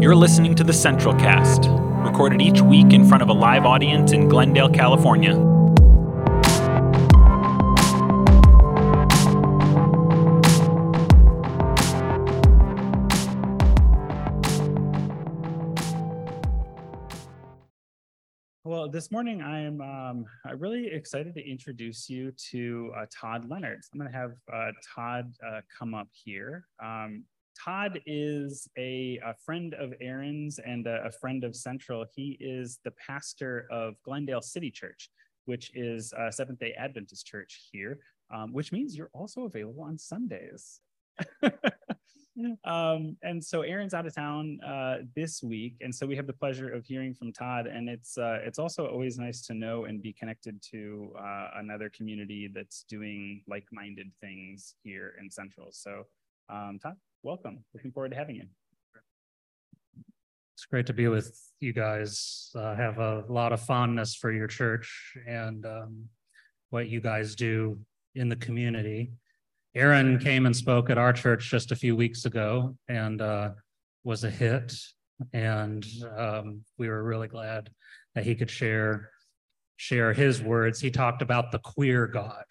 You're listening to the Central Cast, recorded each week in front of a live audience in Glendale, California. Well, this morning I am um, really excited to introduce you to uh, Todd Leonard. I'm going to have uh, Todd uh, come up here. Um, Todd is a, a, friend of Aaron's and a, a, friend of Central. He is the pastor of Glendale City Church, which is a Seventh day Adventist church here, um, which means you're also available on Sundays. um, and so Aaron's out of town uh, this week, and so we have the pleasure of hearing from Todd. And it's uh, it's also always nice to know and be connected to uh, another community that's doing like-minded things here in Central. So, um, Todd, welcome. Looking forward to having you. It's great to be with you guys. I have a lot of fondness for your church and um, what you guys do in the community. Aaron came and spoke at our church just a few weeks ago and uh, was a hit. And um, we were really glad that he could share share his words. He talked about the queer God,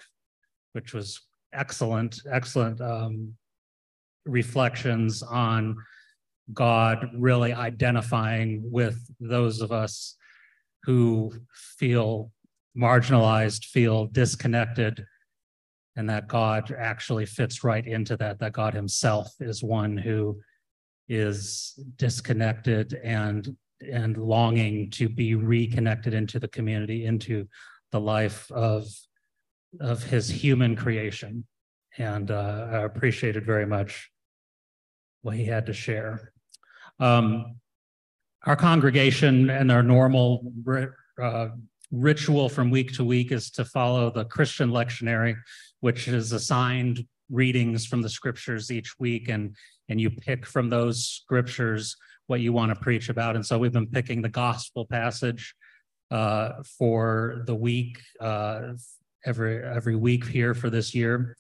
which was excellent, excellent um, reflections on God really identifying with those of us who feel marginalized, feel disconnected, and that God actually fits right into that, that God Himself is one who is disconnected and and longing to be reconnected into the community, into the life of of his human creation. And uh, I appreciated very much what he had to share. Um, our congregation and our normal uh, ritual from week to week is to follow the Christian lectionary, which is assigned readings from the scriptures each week, and and you pick from those scriptures what you want to preach about. And so we've been picking the gospel passage uh, for the week uh, every every week here for this year.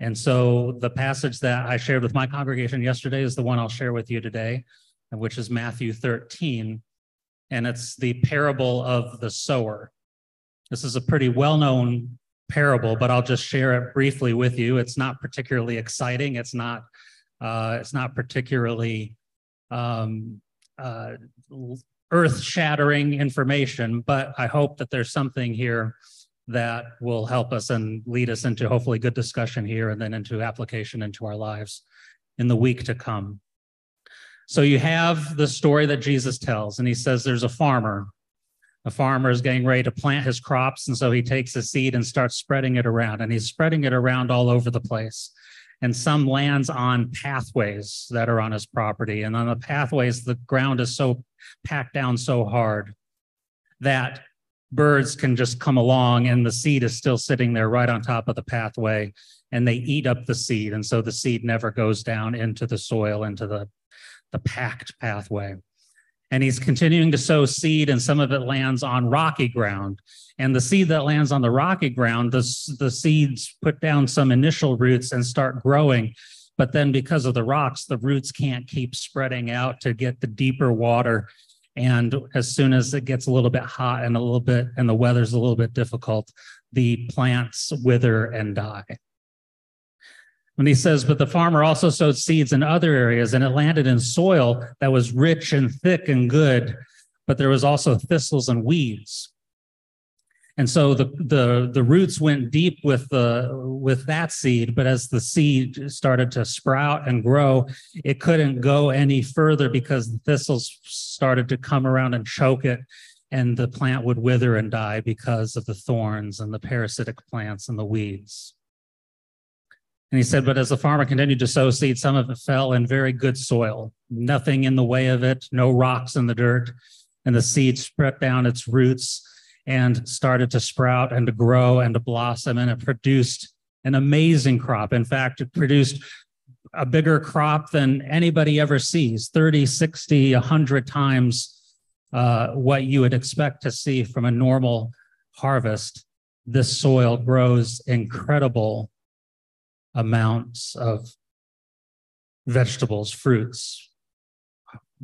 And so the passage that I shared with my congregation yesterday is the one I'll share with you today, which is Matthew 13. And it's the parable of the sower. This is a pretty well known parable, but I'll just share it briefly with you. It's not particularly exciting. It's not. Uh, it's not particularly um, uh, earth-shattering information, but I hope that there's something here that will help us and lead us into hopefully good discussion here and then into application into our lives in the week to come. So you have the story that Jesus tells, and he says there's a farmer. A farmer is getting ready to plant his crops, and so he takes a seed and starts spreading it around, and he's spreading it around all over the place. And some lands on pathways that are on his property. And on the pathways, the ground is so packed down so hard that birds can just come along and the seed is still sitting there right on top of the pathway and they eat up the seed. And so the seed never goes down into the soil into the the packed pathway. And he's continuing to sow seed and some of it lands on rocky ground. And the seed that lands on the rocky ground the, the seeds put down some initial roots and start growing. But then because of the rocks the roots can't keep spreading out to get the deeper water and as soon as it gets a little bit hot and a little bit, and the weather's a little bit difficult, the plants wither and die. When he says, but the farmer also sowed seeds in other areas, and it landed in soil that was rich and thick and good, but there was also thistles and weeds. And so the, the, the roots went deep with the with that seed, but as the seed started to sprout and grow, it couldn't go any further because the thistles started to come around and choke it, and the plant would wither and die because of the thorns and the parasitic plants and the weeds. And he said, but as the farmer continued to sow seed, some of it fell in very good soil, nothing in the way of it, no rocks in the dirt, and the seed spread down its roots and started to sprout and to grow and to blossom. And it produced an amazing crop. In fact, it produced a bigger crop than anybody ever sees 30, 60, 100 times uh, what you would expect to see from a normal harvest. This soil grows incredible amounts of vegetables, fruits,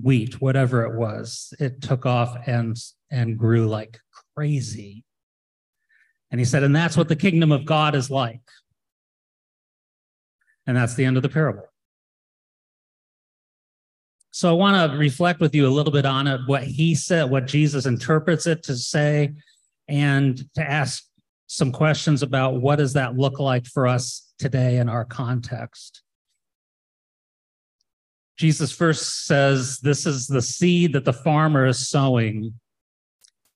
wheat, whatever it was, it took off and and grew like crazy. And he said, and that's what the kingdom of God is like. And that's the end of the parable. So I want to reflect with you a little bit on it, what he said, what Jesus interprets it to say, and to ask some questions about what does that look like for us today in our context. Jesus first says, This is the seed that the farmer is sowing,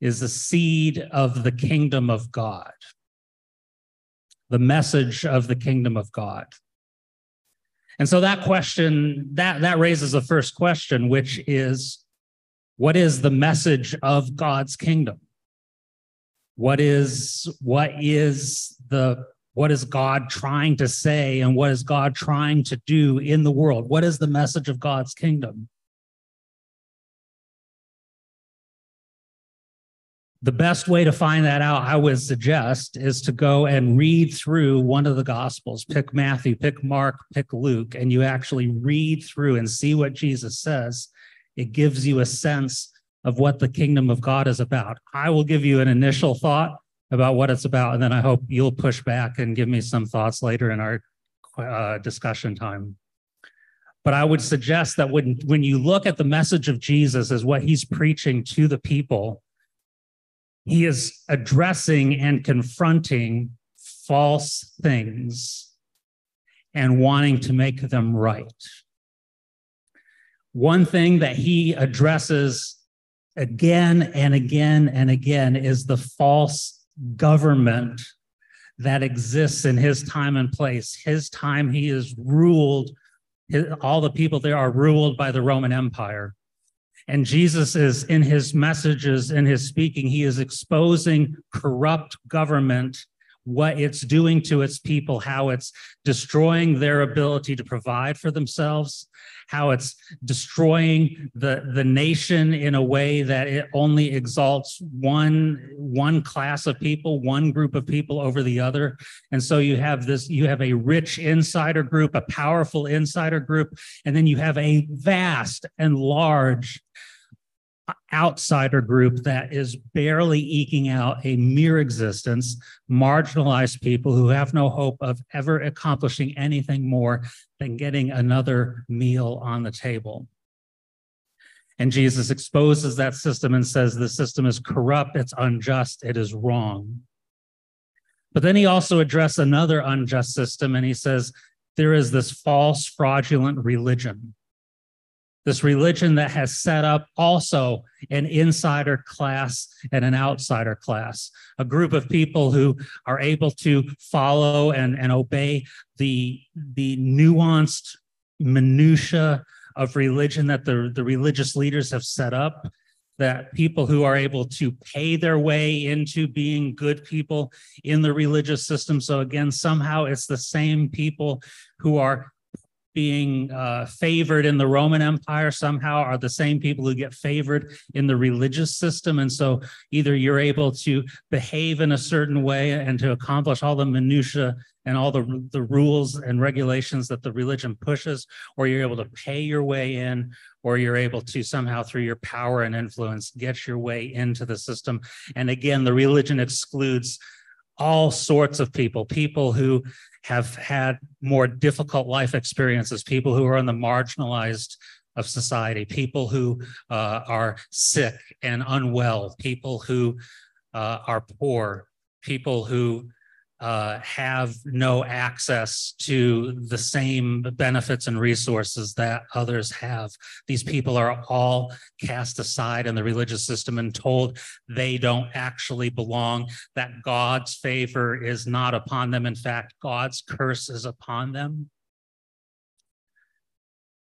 is the seed of the kingdom of God, the message of the kingdom of God. And so that question, that, that raises the first question, which is what is the message of God's kingdom? What is what is the what is God trying to say and what is God trying to do in the world? What is the message of God's kingdom? The best way to find that out, I would suggest, is to go and read through one of the Gospels. Pick Matthew, pick Mark, pick Luke, and you actually read through and see what Jesus says. It gives you a sense of what the kingdom of God is about. I will give you an initial thought about what it's about, and then I hope you'll push back and give me some thoughts later in our uh, discussion time. But I would suggest that when, when you look at the message of Jesus as what he's preaching to the people, he is addressing and confronting false things and wanting to make them right. One thing that he addresses again and again and again is the false government that exists in his time and place. His time, he is ruled, all the people there are ruled by the Roman Empire. And Jesus is in his messages, in his speaking, he is exposing corrupt government what it's doing to its people, how it's destroying their ability to provide for themselves, how it's destroying the, the nation in a way that it only exalts one, one class of people, one group of people over the other. And so you have this, you have a rich insider group, a powerful insider group, and then you have a vast and large outsider group that is barely eking out a mere existence, marginalized people who have no hope of ever accomplishing anything more than getting another meal on the table. And Jesus exposes that system and says the system is corrupt, it's unjust, it is wrong. But then he also addresses another unjust system and he says there is this false, fraudulent religion this religion that has set up also an insider class and an outsider class, a group of people who are able to follow and, and obey the, the nuanced minutia of religion that the, the religious leaders have set up that people who are able to pay their way into being good people in the religious system. So, again, somehow it's the same people who are being uh, favored in the Roman Empire somehow are the same people who get favored in the religious system. And so either you're able to behave in a certain way and to accomplish all the minutiae and all the, the rules and regulations that the religion pushes, or you're able to pay your way in, or you're able to somehow through your power and influence get your way into the system. And again, the religion excludes all sorts of people, people who have had more difficult life experiences, people who are in the marginalized of society, people who uh, are sick and unwell, people who uh, are poor, people who uh, have no access to the same benefits and resources that others have. These people are all cast aside in the religious system and told they don't actually belong, that God's favor is not upon them. In fact, God's curse is upon them.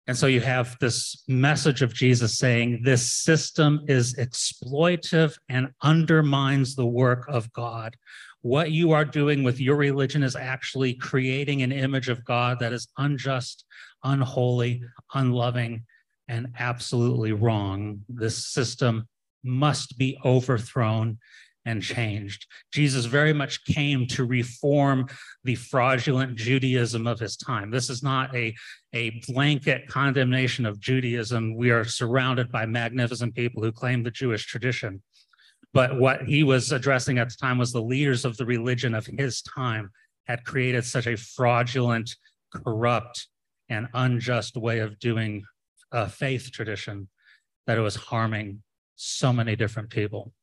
And so you have this message of Jesus saying this system is exploitive and undermines the work of God what you are doing with your religion is actually creating an image of God that is unjust, unholy, unloving, and absolutely wrong. This system must be overthrown and changed. Jesus very much came to reform the fraudulent Judaism of his time. This is not a, a blanket condemnation of Judaism. We are surrounded by magnificent people who claim the Jewish tradition. But what he was addressing at the time was the leaders of the religion of his time had created such a fraudulent, corrupt, and unjust way of doing a faith tradition that it was harming so many different people.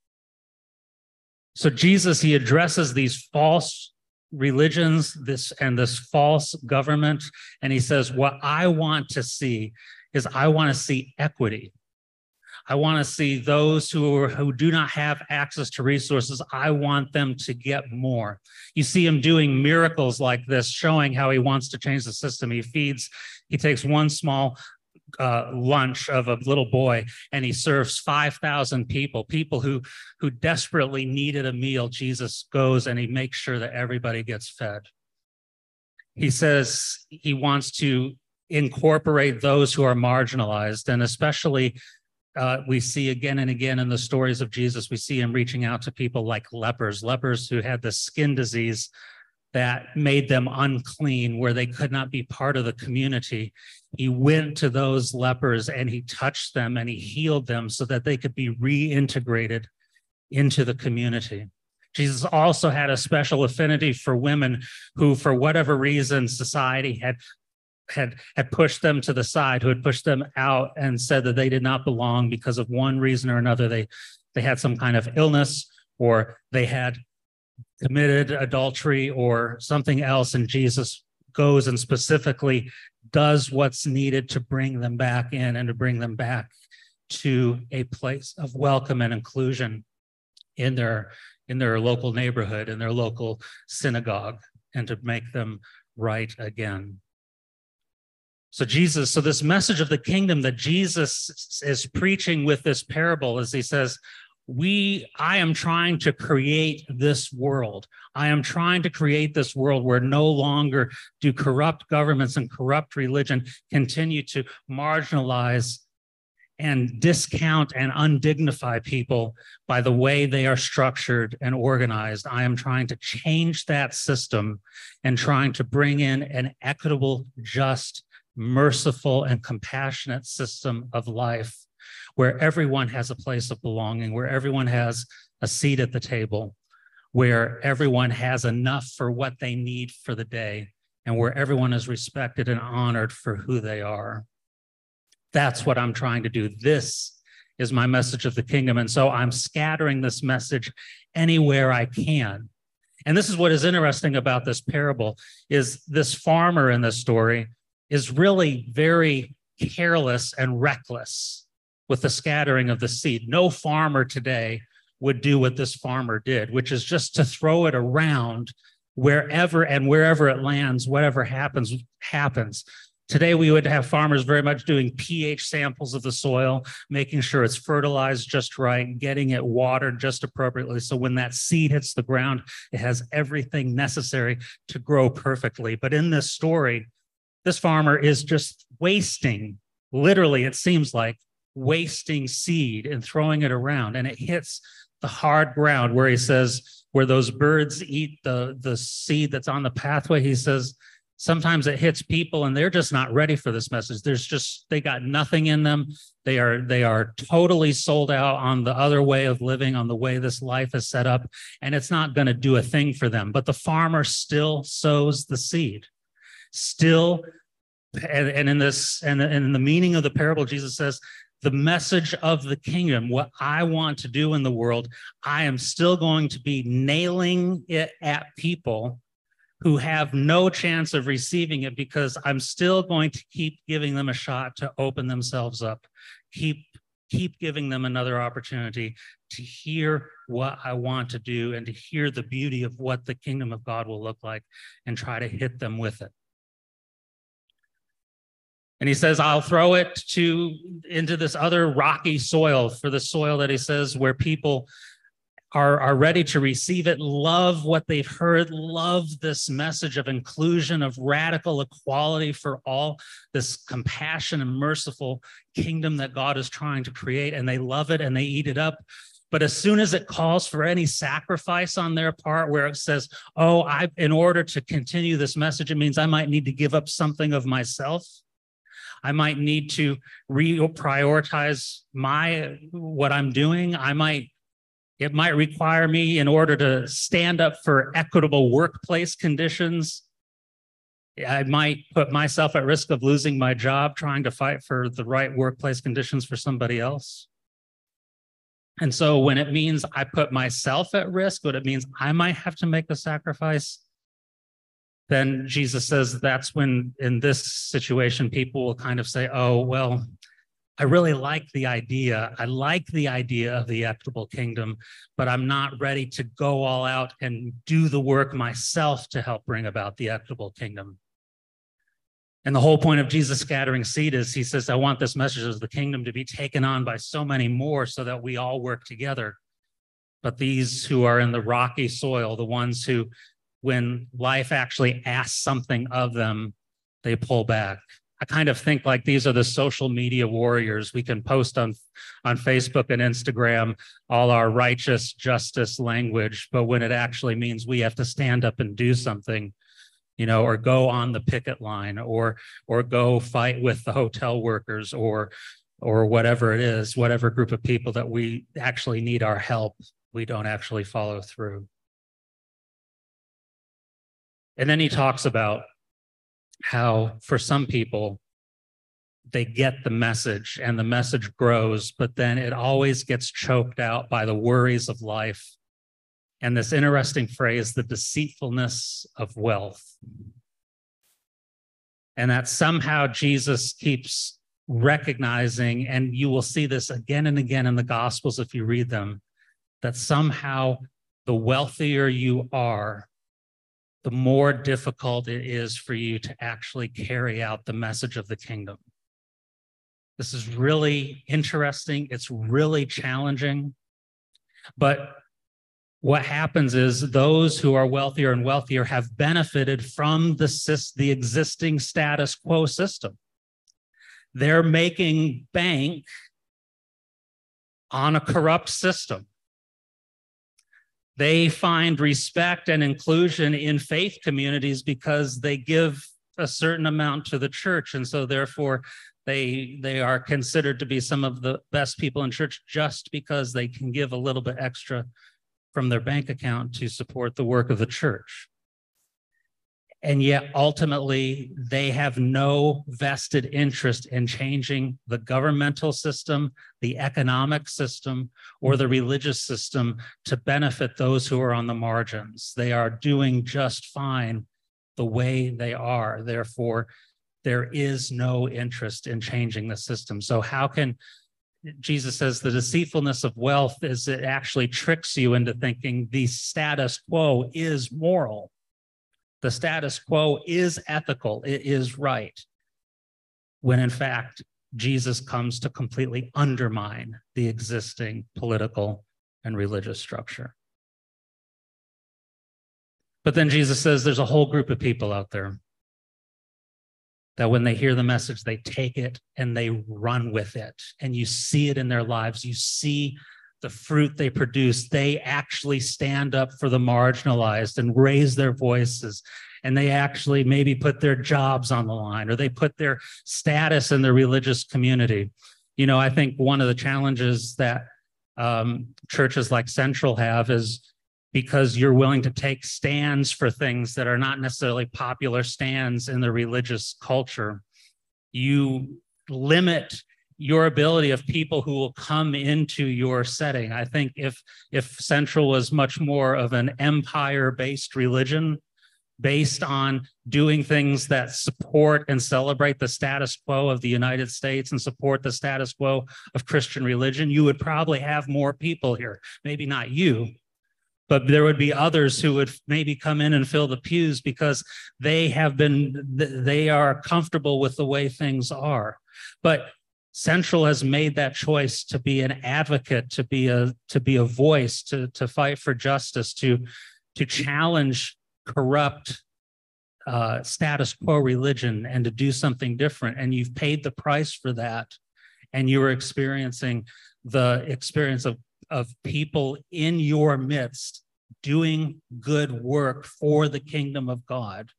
So Jesus, he addresses these false religions, this and this false government, and he says, What I want to see is I want to see equity. I want to see those who, are, who do not have access to resources, I want them to get more. You see him doing miracles like this, showing how he wants to change the system. He feeds, he takes one small uh, lunch of a little boy and he serves 5000 people people who who desperately needed a meal jesus goes and he makes sure that everybody gets fed he says he wants to incorporate those who are marginalized and especially uh, we see again and again in the stories of jesus we see him reaching out to people like lepers lepers who had the skin disease that made them unclean, where they could not be part of the community. He went to those lepers and he touched them and he healed them so that they could be reintegrated into the community. Jesus also had a special affinity for women who, for whatever reason, society had had had pushed them to the side, who had pushed them out and said that they did not belong because of one reason or another. They they had some kind of illness or they had committed adultery or something else, and Jesus goes and specifically does what's needed to bring them back in and to bring them back to a place of welcome and inclusion in their in their local neighborhood in their local synagogue and to make them right again so jesus so this message of the kingdom that jesus is preaching with this parable as he says we i am trying to create this world. I am trying to create this world where no longer do corrupt governments and corrupt religion continue to marginalize and discount and undignify people by the way they are structured and organized. I am trying to change that system and trying to bring in an equitable just merciful and compassionate system of life where everyone has a place of belonging, where everyone has a seat at the table, where everyone has enough for what they need for the day, and where everyone is respected and honored for who they are. That's what I'm trying to do. This is my message of the kingdom. And so I'm scattering this message anywhere I can. And this is what is interesting about this parable is this farmer in this story is really very careless and reckless with the scattering of the seed. No farmer today would do what this farmer did, which is just to throw it around wherever and wherever it lands, whatever happens, happens. Today, we would have farmers very much doing pH samples of the soil, making sure it's fertilized just right, getting it watered just appropriately. So when that seed hits the ground, it has everything necessary to grow perfectly. But in this story, this farmer is just wasting, literally, it seems like, wasting seed and throwing it around. And it hits the hard ground where he says where those birds eat the the seed that's on the pathway he says sometimes it hits people and they're just not ready for this message. There's just they got nothing in them. They are they are totally sold out on the other way of living on the way this life is set up and it's not going to do a thing for them. But the farmer still sows the seed still and, and in this and, and in the meaning of the parable jesus says the message of the kingdom, what I want to do in the world, I am still going to be nailing it at people who have no chance of receiving it because I'm still going to keep giving them a shot to open themselves up. Keep keep giving them another opportunity to hear what I want to do and to hear the beauty of what the kingdom of God will look like and try to hit them with it. And he says, I'll throw it to into this other rocky soil for the soil that he says where people are, are ready to receive it, love what they've heard, love this message of inclusion, of radical equality for all, this compassion and merciful kingdom that God is trying to create. And they love it and they eat it up. But as soon as it calls for any sacrifice on their part, where it says, oh, I, in order to continue this message, it means I might need to give up something of myself. I might need to reprioritize my what I'm doing. I might it might require me in order to stand up for equitable workplace conditions. I might put myself at risk of losing my job trying to fight for the right workplace conditions for somebody else. And so when it means I put myself at risk, what it means I might have to make a sacrifice, then Jesus says that's when in this situation, people will kind of say, oh, well, I really like the idea. I like the idea of the equitable kingdom, but I'm not ready to go all out and do the work myself to help bring about the equitable kingdom. And the whole point of Jesus scattering seed is he says, I want this message of the kingdom to be taken on by so many more so that we all work together. But these who are in the rocky soil, the ones who, when life actually asks something of them, they pull back. I kind of think like these are the social media warriors. We can post on, on Facebook and Instagram all our righteous justice language, but when it actually means we have to stand up and do something, you know, or go on the picket line or or go fight with the hotel workers or or whatever it is, whatever group of people that we actually need our help, we don't actually follow through. And then he talks about how for some people they get the message and the message grows, but then it always gets choked out by the worries of life. And this interesting phrase, the deceitfulness of wealth. And that somehow Jesus keeps recognizing, and you will see this again and again in the Gospels if you read them, that somehow the wealthier you are, the more difficult it is for you to actually carry out the message of the kingdom. This is really interesting. It's really challenging. But what happens is those who are wealthier and wealthier have benefited from the, the existing status quo system. They're making bank on a corrupt system. They find respect and inclusion in faith communities because they give a certain amount to the church. And so therefore they they are considered to be some of the best people in church just because they can give a little bit extra from their bank account to support the work of the church and yet ultimately they have no vested interest in changing the governmental system, the economic system, or the religious system to benefit those who are on the margins. They are doing just fine the way they are. Therefore, there is no interest in changing the system. So, how can Jesus says the deceitfulness of wealth is it actually tricks you into thinking the status quo is moral the status quo is ethical, it is right, when in fact, Jesus comes to completely undermine the existing political and religious structure. But then Jesus says there's a whole group of people out there that when they hear the message, they take it and they run with it. And you see it in their lives. You see the fruit they produce, they actually stand up for the marginalized and raise their voices. And they actually maybe put their jobs on the line or they put their status in the religious community. You know, I think one of the challenges that um, churches like Central have is because you're willing to take stands for things that are not necessarily popular stands in the religious culture. You limit your ability of people who will come into your setting. I think if if Central was much more of an empire-based religion, based on doing things that support and celebrate the status quo of the United States and support the status quo of Christian religion, you would probably have more people here. Maybe not you, but there would be others who would maybe come in and fill the pews because they have been they are comfortable with the way things are. But Central has made that choice to be an advocate, to be a to be a voice, to to fight for justice, to to challenge corrupt uh, status quo religion, and to do something different. And you've paid the price for that, and you are experiencing the experience of of people in your midst doing good work for the kingdom of God,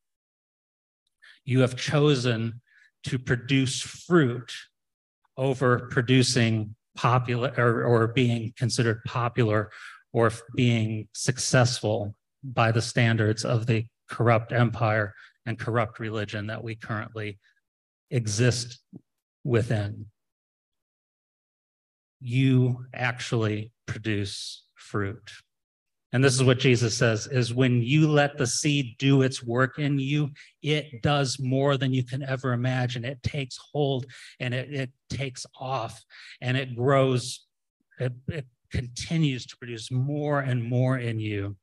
you have chosen to produce fruit over producing popular or, or being considered popular or being successful by the standards of the corrupt empire and corrupt religion that we currently exist within. You actually produce fruit. And this is what Jesus says is when you let the seed do its work in you, it does more than you can ever imagine. It takes hold and it, it takes off and it grows. It, it continues to produce more and more in you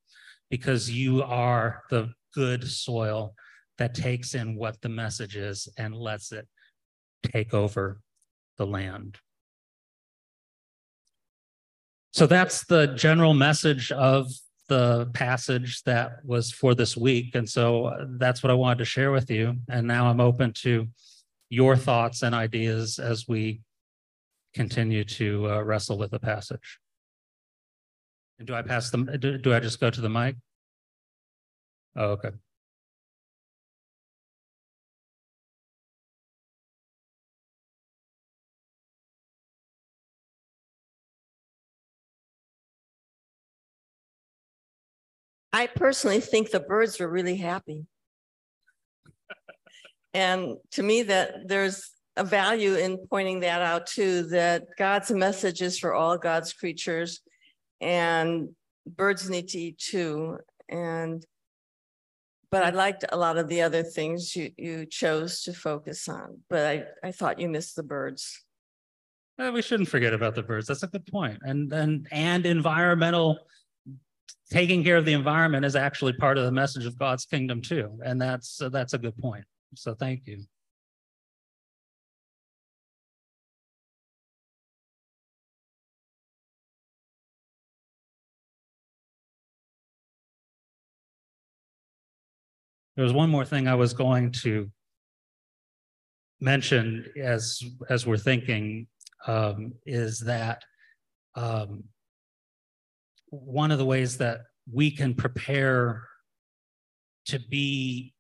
because you are the good soil that takes in what the message is and lets it take over the land. So that's the general message of the passage that was for this week. And so uh, that's what I wanted to share with you. And now I'm open to your thoughts and ideas as we continue to uh, wrestle with the passage. And do I pass them? Do, do I just go to the mic? Oh, okay. I personally think the birds are really happy. and to me, that there's a value in pointing that out too, that God's message is for all God's creatures and birds need to eat too. And but I liked a lot of the other things you, you chose to focus on, but I, I thought you missed the birds. Well, we shouldn't forget about the birds. That's a good point. And and and environmental taking care of the environment is actually part of the message of God's kingdom too. And that's uh, that's a good point. So thank you. There was one more thing I was going to mention as as we're thinking um, is that um, one of the ways that we can prepare to be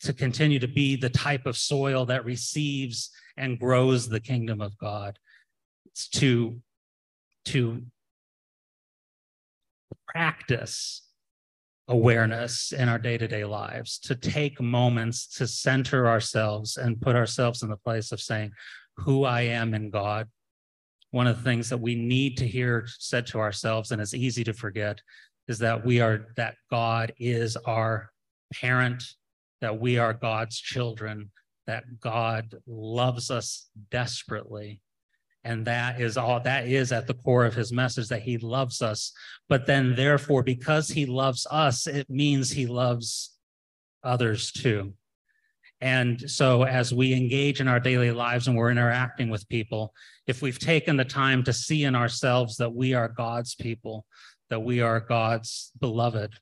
to continue to be the type of soil that receives and grows the kingdom of God. It's to to practice awareness in our day-to-day lives, to take moments to center ourselves and put ourselves in the place of saying who I am in God, one of the things that we need to hear said to ourselves, and it's easy to forget, is that we are, that God is our parent, that we are God's children, that God loves us desperately. And that is all, that is at the core of his message that he loves us. But then, therefore, because he loves us, it means he loves others too. And so, as we engage in our daily lives and we're interacting with people, if we've taken the time to see in ourselves that we are God's people, that we are God's beloved,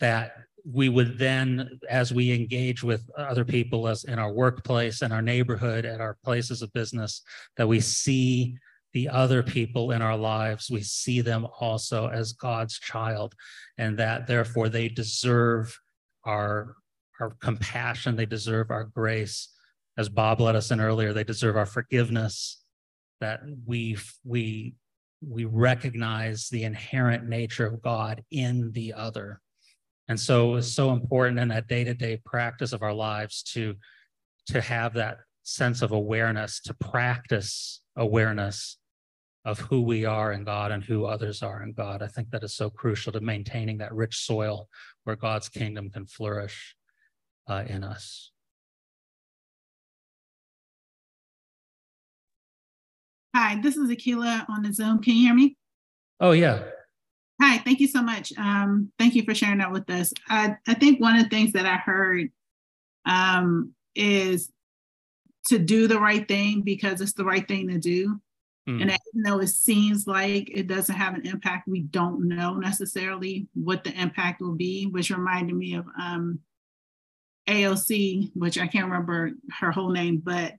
that we would then, as we engage with other people as in our workplace in our neighborhood at our places of business, that we see the other people in our lives, we see them also as God's child, and that therefore they deserve our our compassion, they deserve our grace. As Bob let us in earlier, they deserve our forgiveness, that we we we recognize the inherent nature of God in the other. And so it's so important in that day-to-day practice of our lives to, to have that sense of awareness, to practice awareness of who we are in God and who others are in God. I think that is so crucial to maintaining that rich soil where God's kingdom can flourish uh, in us. Hi, this is Akila on the Zoom. Can you hear me? Oh, yeah. Hi, thank you so much. Um, thank you for sharing that with us. I, I think one of the things that I heard um, is to do the right thing because it's the right thing to do. Mm. And even though it seems like it doesn't have an impact, we don't know necessarily what the impact will be, which reminded me of um, AOC, which I can't remember her whole name, but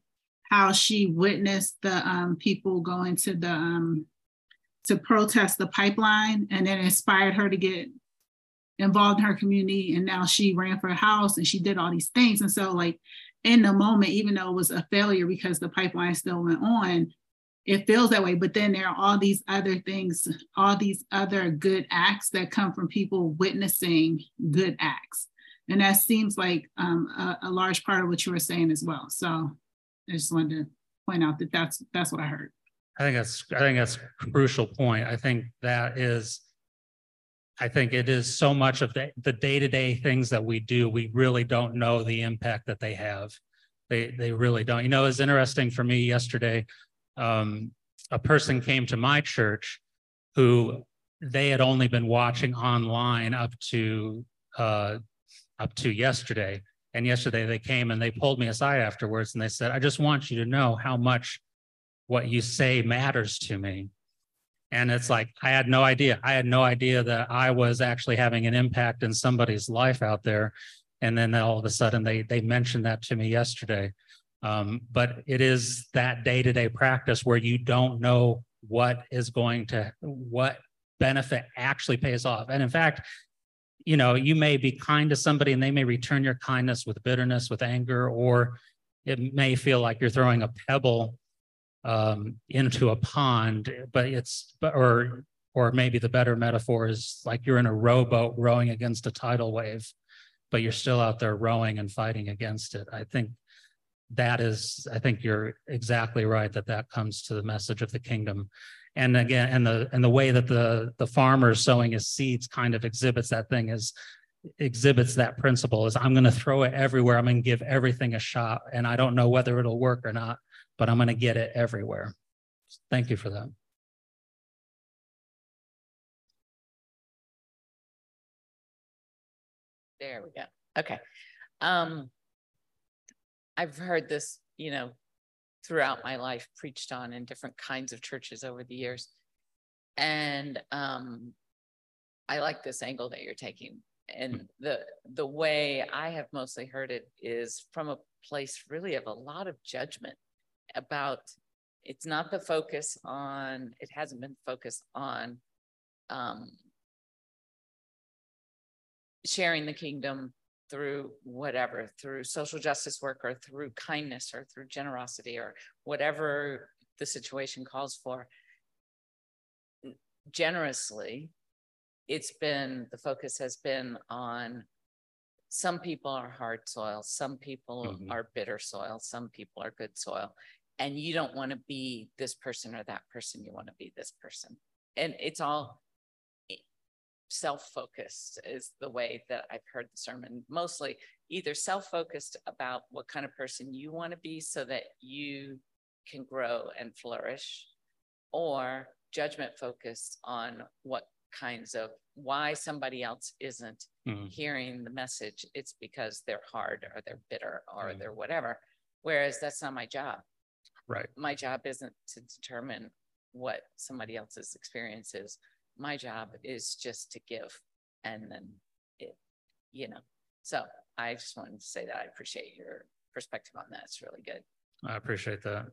how she witnessed the um, people going to the um, to protest the pipeline and then inspired her to get involved in her community and now she ran for a house and she did all these things. And so like in the moment even though it was a failure because the pipeline still went on it feels that way. But then there are all these other things all these other good acts that come from people witnessing good acts and that seems like um, a, a large part of what you were saying as well so i just wanted to point out that that's that's what i heard I think that's I think that's a crucial point. I think that is I think it is so much of the, the day-to-day things that we do, we really don't know the impact that they have. They they really don't. You know, it's interesting for me yesterday. Um, a person came to my church who they had only been watching online up to uh, up to yesterday. And yesterday they came and they pulled me aside afterwards and they said, I just want you to know how much what you say matters to me. And it's like, I had no idea. I had no idea that I was actually having an impact in somebody's life out there. And then all of a sudden they they mentioned that to me yesterday. Um, but it is that day-to-day practice where you don't know what is going to what benefit actually pays off. And in fact, you know, you may be kind to somebody and they may return your kindness with bitterness, with anger, or it may feel like you're throwing a pebble um, into a pond, but it's or or maybe the better metaphor is like you're in a rowboat rowing against a tidal wave, but you're still out there rowing and fighting against it. I think that is, I think you're exactly right that that comes to the message of the kingdom. And again, and the and the way that the the farmer sowing his seeds kind of exhibits that thing is exhibits that principle is I'm going to throw it everywhere. I'm going to give everything a shot, and I don't know whether it'll work or not but I'm going to get it everywhere. Thank you for that. There we go. Okay. Um, I've heard this, you know, throughout my life preached on in different kinds of churches over the years. And um, I like this angle that you're taking. And the the way I have mostly heard it is from a place really of a lot of judgment about it's not the focus on it hasn't been focused on um, sharing the kingdom through whatever through social justice work or through kindness or through generosity or whatever the situation calls for generously it's been the focus has been on some people are hard soil some people mm-hmm. are bitter soil some people are good soil and you don't want to be this person or that person you want to be this person and it's all self-focused is the way that i've heard the sermon mostly either self-focused about what kind of person you want to be so that you can grow and flourish or judgment focused on what kinds of why somebody else isn't mm-hmm. hearing the message it's because they're hard or they're bitter or mm-hmm. they're whatever whereas that's not my job Right. My job isn't to determine what somebody else's experience is. My job is just to give and then it, you know. So I just wanted to say that I appreciate your perspective on that. It's really good. I appreciate that.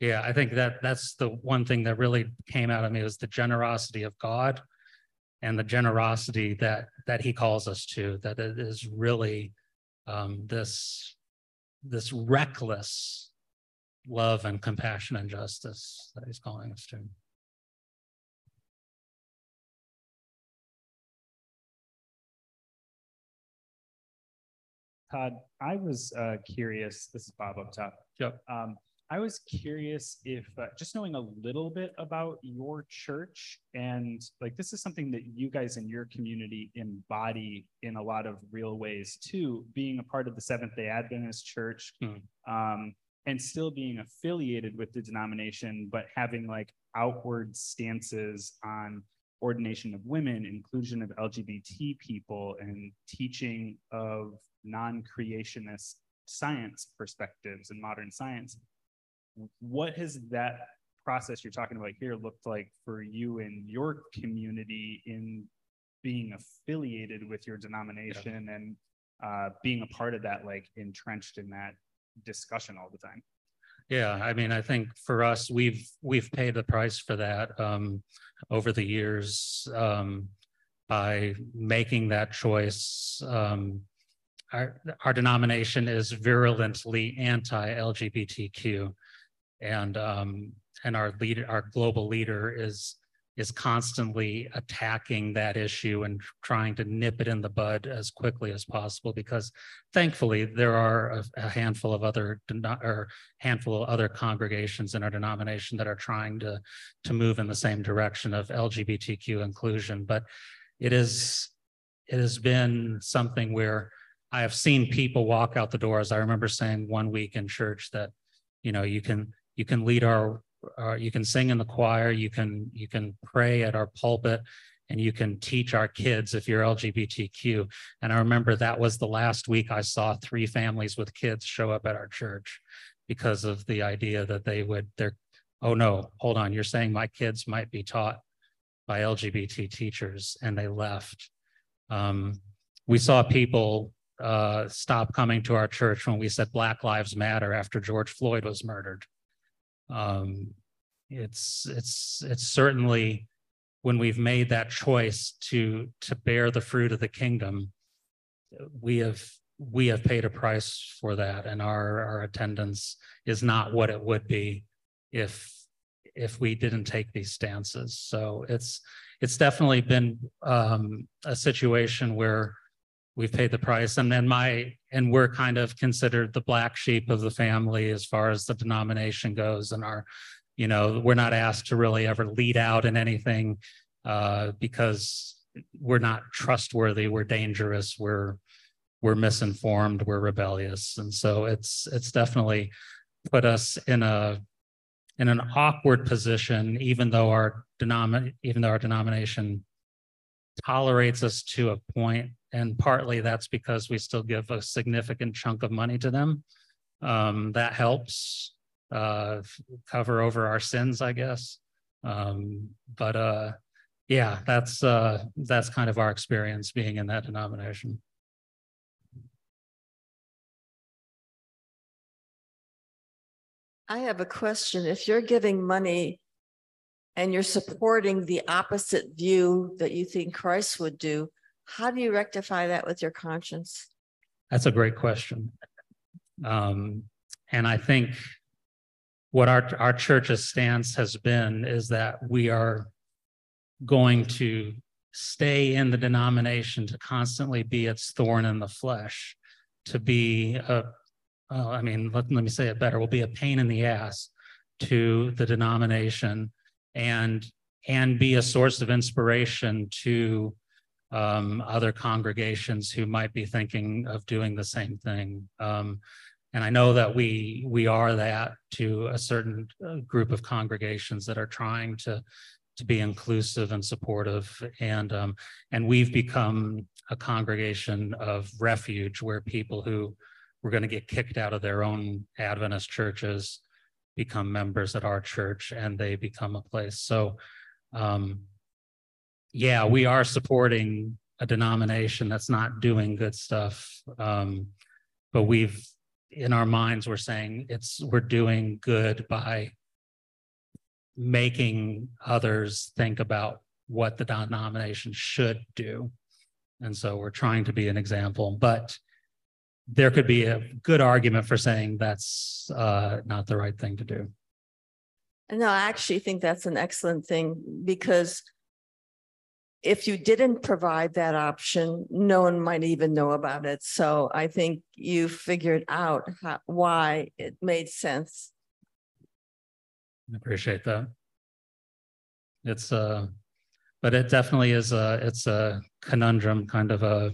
Yeah, I think that that's the one thing that really came out of me was the generosity of God and the generosity that that he calls us to that it is really um, this this reckless love and compassion and justice that he's calling us to. Todd, I was uh, curious. This is Bob up top. Yep. Um, I was curious if uh, just knowing a little bit about your church and like this is something that you guys in your community embody in a lot of real ways too, being a part of the Seventh Day Adventist Church. Hmm. Um, and still being affiliated with the denomination, but having like outward stances on ordination of women, inclusion of LGBT people, and teaching of non creationist science perspectives and modern science. What has that process you're talking about here looked like for you and your community in being affiliated with your denomination yeah. and uh, being a part of that, like entrenched in that discussion all the time. Yeah, I mean, I think for us, we've, we've paid the price for that um, over the years um, by making that choice. Um, our, our denomination is virulently anti-LGBTQ. And, um, and our leader, our global leader is is constantly attacking that issue and trying to nip it in the bud as quickly as possible because thankfully there are a, a handful of other or handful of other congregations in our denomination that are trying to to move in the same direction of LGBTQ inclusion but it is it has been something where I have seen people walk out the doors I remember saying one week in church that you know you can you can lead our uh, you can sing in the choir, you can you can pray at our pulpit, and you can teach our kids if you're LGBTQ. And I remember that was the last week I saw three families with kids show up at our church because of the idea that they would they're oh no, hold on, you're saying my kids might be taught by LGBT teachers, and they left. Um, we saw people uh, stop coming to our church when we said Black Lives Matter after George Floyd was murdered. Um, it's it's it's certainly when we've made that choice to to bear the fruit of the kingdom, we have we have paid a price for that, and our our attendance is not what it would be if if we didn't take these stances. So it's it's definitely been um, a situation where we've paid the price. And then my and we're kind of considered the black sheep of the family as far as the denomination goes and our you know we're not asked to really ever lead out in anything uh, because we're not trustworthy. We're dangerous. We're we're misinformed. We're rebellious. And so it's it's definitely put us in a in an awkward position even though our denomin even though our denomination tolerates us to a point and partly that's because we still give a significant chunk of money to them. Um, that helps uh, cover over our sins, I guess. Um, but uh, yeah, that's uh, that's kind of our experience being in that denomination. I have a question. If you're giving money and you're supporting the opposite view that you think Christ would do, how do you rectify that with your conscience? That's a great question. Um, and I think what our, our church's stance has been is that we are going to stay in the denomination to constantly be its thorn in the flesh, to be a, oh, I mean, let, let me say it better, will be a pain in the ass to the denomination and and be a source of inspiration to um, other congregations who might be thinking of doing the same thing. Um, and I know that we we are that to a certain uh, group of congregations that are trying to to be inclusive and supportive, and um, and we've become a congregation of refuge where people who were going to get kicked out of their own Adventist churches become members at our church, and they become a place. So um, yeah, we are supporting a denomination that's not doing good stuff. Um, but we've, in our minds, we're saying it's, we're doing good by making others think about what the denomination should do. And so we're trying to be an example, but there could be a good argument for saying that's uh, not the right thing to do. No, I actually think that's an excellent thing because if you didn't provide that option, no one might even know about it. So I think you figured out how, why it made sense. I appreciate that. It's uh but it definitely is a it's a conundrum, kind of a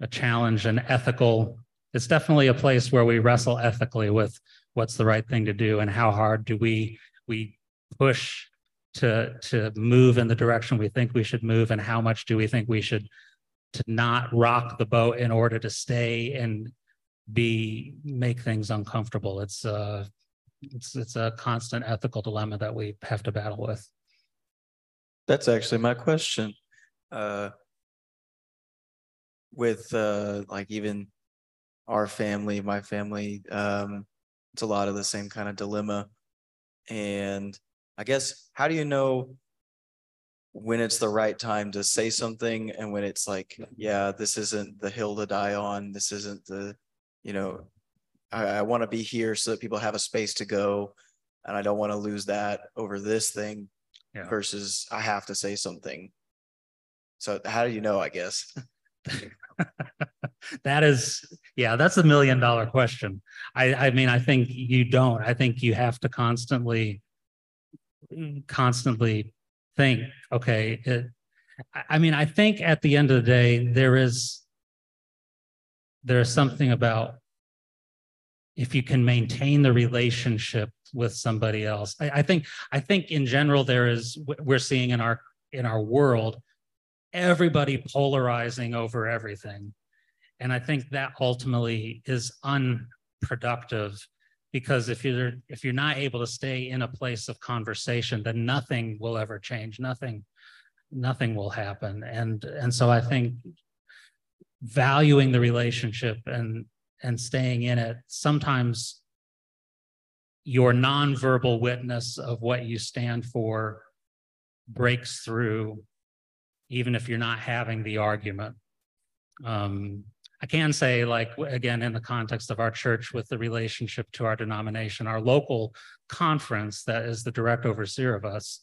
a challenge and ethical. It's definitely a place where we wrestle ethically with what's the right thing to do and how hard do we we push to to move in the direction we think we should move and how much do we think we should to not rock the boat in order to stay and be make things uncomfortable. It's uh it's it's a constant ethical dilemma that we have to battle with. That's actually my question. Uh with uh like even our family my family um it's a lot of the same kind of dilemma. And I guess, how do you know when it's the right time to say something and when it's like, yeah, this isn't the hill to die on. This isn't the, you know, I, I want to be here so that people have a space to go. And I don't want to lose that over this thing Yeah. versus I have to say something. So how do you know, I guess? that is, yeah, that's a million dollar question. I, I mean, I think you don't. I think you have to constantly, constantly think, okay, it, I- mean, I think at the end of the day, there is, there is something about if you can maintain the relationship with somebody else. I, I think, I think in general, there is, we're seeing in our, in our world, everybody polarizing over everything. And I think that ultimately is unproductive because if you're if you're not able to stay in a place of conversation, then nothing will ever change. Nothing, nothing will happen. And and so I think valuing the relationship and and staying in it sometimes your nonverbal witness of what you stand for breaks through even if you're not having the argument. Um, I can say, like, again, in the context of our church with the relationship to our denomination, our local conference that is the direct overseer of us,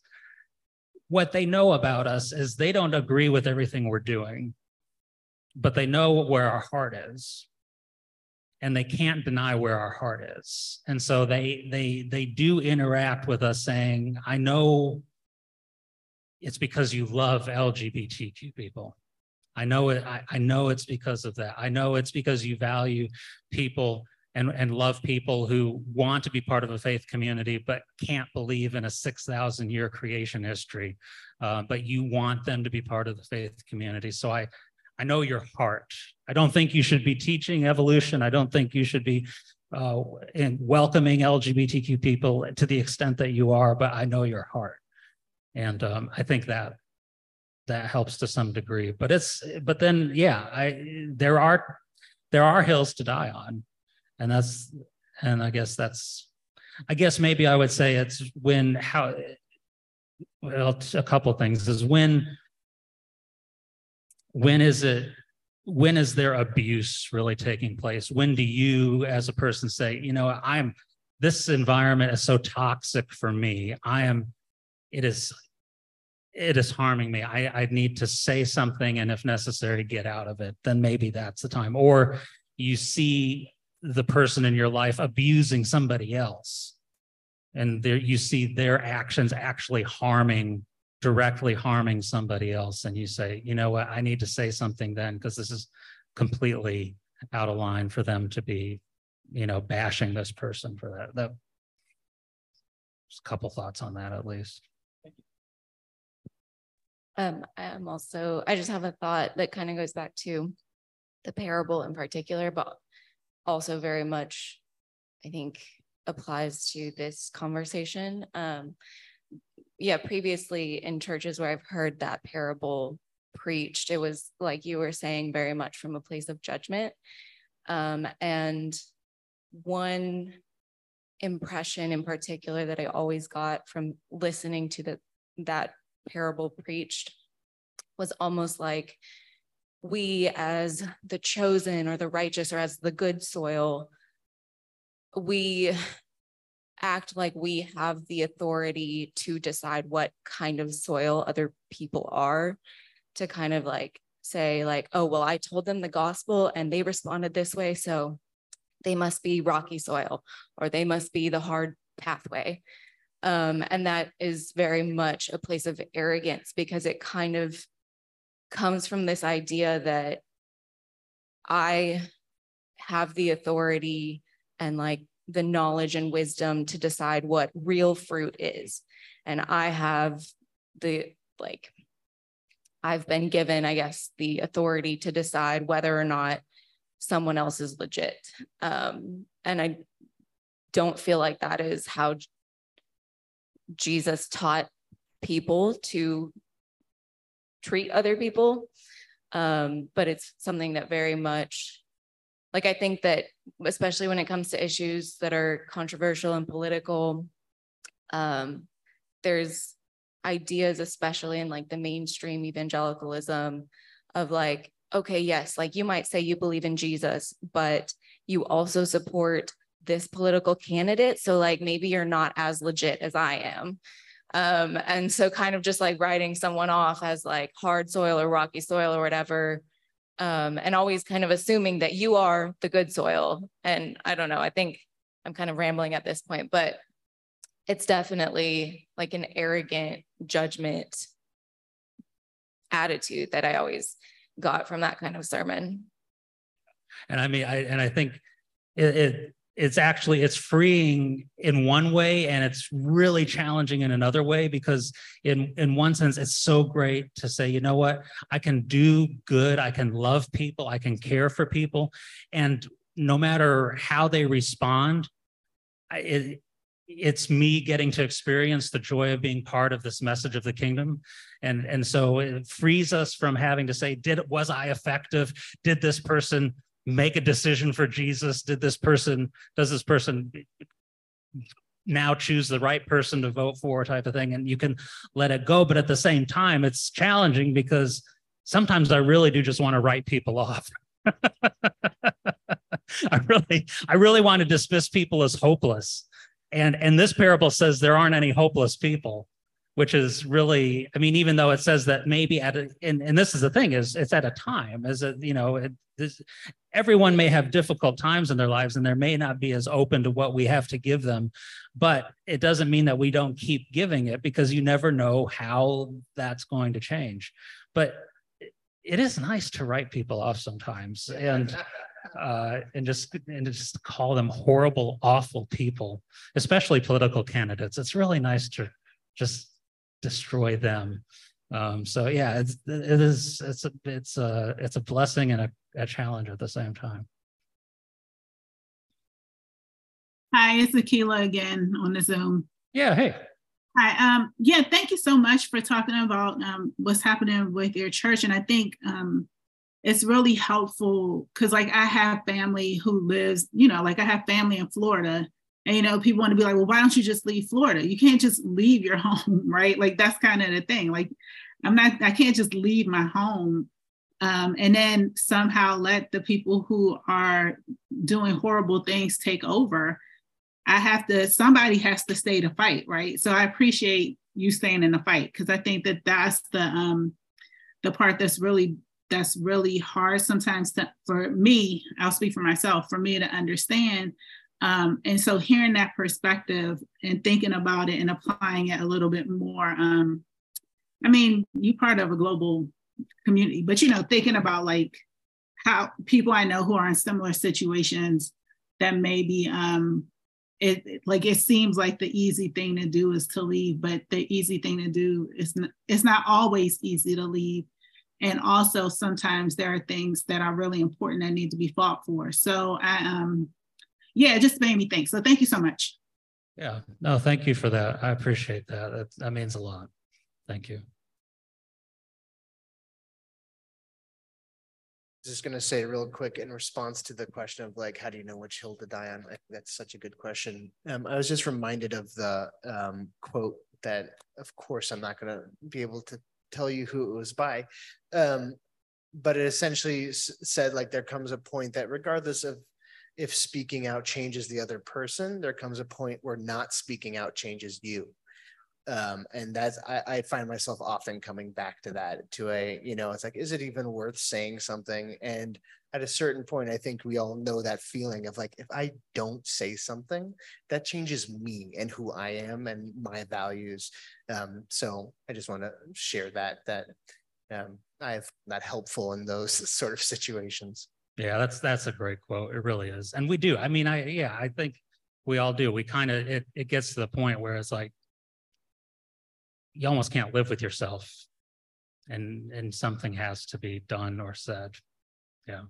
what they know about us is they don't agree with everything we're doing, but they know where our heart is. And they can't deny where our heart is. And so they they they do interact with us saying, I know it's because you love LGBTQ people. I know it, I, I know it's because of that. I know it's because you value people and, and love people who want to be part of a faith community, but can't believe in a 6,000 year creation history. Uh, but you want them to be part of the faith community. So I, I know your heart. I don't think you should be teaching evolution. I don't think you should be uh, in welcoming LGBTQ people to the extent that you are, but I know your heart. And um, I think that that helps to some degree. But it's but then yeah, I there are there are hills to die on, and that's and I guess that's I guess maybe I would say it's when how well a couple things is when when is it when is there abuse really taking place when do you as a person say you know i'm this environment is so toxic for me i am it is it is harming me. I i need to say something and if necessary get out of it. Then maybe that's the time. Or you see the person in your life abusing somebody else and there you see their actions actually harming directly harming somebody else. And you say you know what? I need to say something then because this is completely out of line for them to be you know bashing this person for that. That just a couple thoughts on that at least Um, I'm also, I just have a thought that kind of goes back to the parable in particular, but also very much, I think, applies to this conversation. Um, yeah, previously in churches where I've heard that parable preached, it was like you were saying, very much from a place of judgment. Um, and one impression in particular that I always got from listening to the that parable preached was almost like we as the chosen or the righteous or as the good soil we act like we have the authority to decide what kind of soil other people are to kind of like say like oh well i told them the gospel and they responded this way so they must be rocky soil or they must be the hard pathway um, and that is very much a place of arrogance because it kind of comes from this idea that I have the authority and like the knowledge and wisdom to decide what real fruit is. And I have the like, I've been given, I guess, the authority to decide whether or not someone else is legit. Um, and I don't feel like that is how Jesus taught people to treat other people. Um, but it's something that very much, like I think that especially when it comes to issues that are controversial and political, um, there's ideas, especially in like the mainstream evangelicalism, of like, okay, yes, like you might say you believe in Jesus, but you also support this political candidate. So like maybe you're not as legit as I am. Um, and so kind of just like writing someone off as like hard soil or rocky soil or whatever. Um, and always kind of assuming that you are the good soil. And I don't know, I think I'm kind of rambling at this point, but it's definitely like an arrogant judgment attitude that I always got from that kind of sermon. And I mean, I and I think it, it it's actually it's freeing in one way and it's really challenging in another way because in in one sense it's so great to say you know what? I can do good. I can love people. I can care for people. And no matter how they respond it, it's me getting to experience the joy of being part of this message of the kingdom. And and so it frees us from having to say did was i effective? Did this person make a decision for jesus? Did this person does this person now choose the right person to vote for type of thing? And you can let it go. But at the same time it's challenging because sometimes i really do just want to write people off. I really i really want to dismiss people as hopeless. And and this parable says there aren't any hopeless people which is really i mean even though it says that maybe at a, and, and this is the thing is it's at a time as a you know it, this, everyone may have difficult times in their lives and there may not be as open to what we have to give them but it doesn't mean that we don't keep giving it because you never know how that's going to change but it is nice to write people off sometimes and uh, and just and just call them horrible, awful people, especially political candidates. It's really nice to just destroy them. Um, so yeah, it's it is it's a it's a it's a blessing and a, a challenge at the same time. Hi, it's Akila again on the Zoom. Yeah, hey. Hi, um, yeah, thank you so much for talking about um, what's happening with your church. And I think um, it's really helpful because like I have family who lives, you know, like I have family in Florida. And you know, people want to be like, well, why don't you just leave Florida? You can't just leave your home, right? Like that's kind of the thing. Like I'm not, I can't just leave my home um, and then somehow let the people who are doing horrible things take over. I have to, somebody has to stay to fight, right? So I appreciate you staying in the fight because I think that that's the um, the part that's really that's really hard sometimes to, for me i'll speak for myself for me to understand um, and so hearing that perspective and thinking about it and applying it a little bit more um, i mean you're part of a global community but you know thinking about like how people i know who are in similar situations that maybe um, it like it seems like the easy thing to do is to leave but the easy thing to do is n- it's not always easy to leave. And also sometimes there are things that are really important that need to be fought for. So i um yeah it just made me think. So thank you so much. Yeah no thank you for that. I appreciate that. That, that means a lot. Thank you. I was just going to say real quick in response to the question of like how do you know which hill to die on? I think that's such a good question. Um, i was just reminded of the um, quote that of course i'm not going to be able to tell you who it was by. Um, but it essentially said like there comes a point that regardless of if speaking out changes the other person, there comes a point where not speaking out changes you. Um, and that's I, I find myself often coming back to that to a you know it's like is it even worth saying something? And at a certain point i think we all know that feeling of like if i don't say something that changes me and who i am and my values. Um, so i just want to share that that um, i have not helpful in those sort of situations yeah that's that's a great quote. It really is. And we do. I mean i yeah i think we all do. We kind of it, it gets to the point where it's like you almost can't live with yourself and and something has to be done or said. Yeah.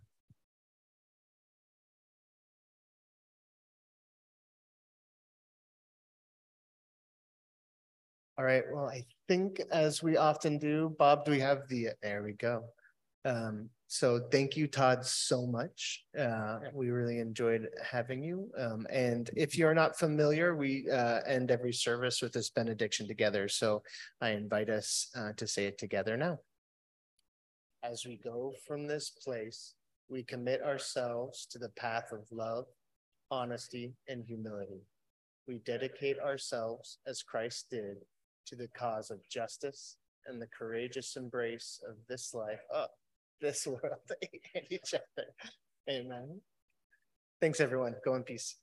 All right. Well, I think as we often do, Bob, do we have the, there we go. Um, so thank you, Todd, so much. Uh, we really enjoyed having you. Um, and if you're not familiar, we uh, end every service with this benediction together. So I invite us uh, to say it together now. As we go from this place, we commit ourselves to the path of love, honesty, and humility. We dedicate ourselves, as Christ did, to the cause of justice and the courageous embrace of this life. Oh, this world and each other. Amen. Thanks, everyone. Go in peace.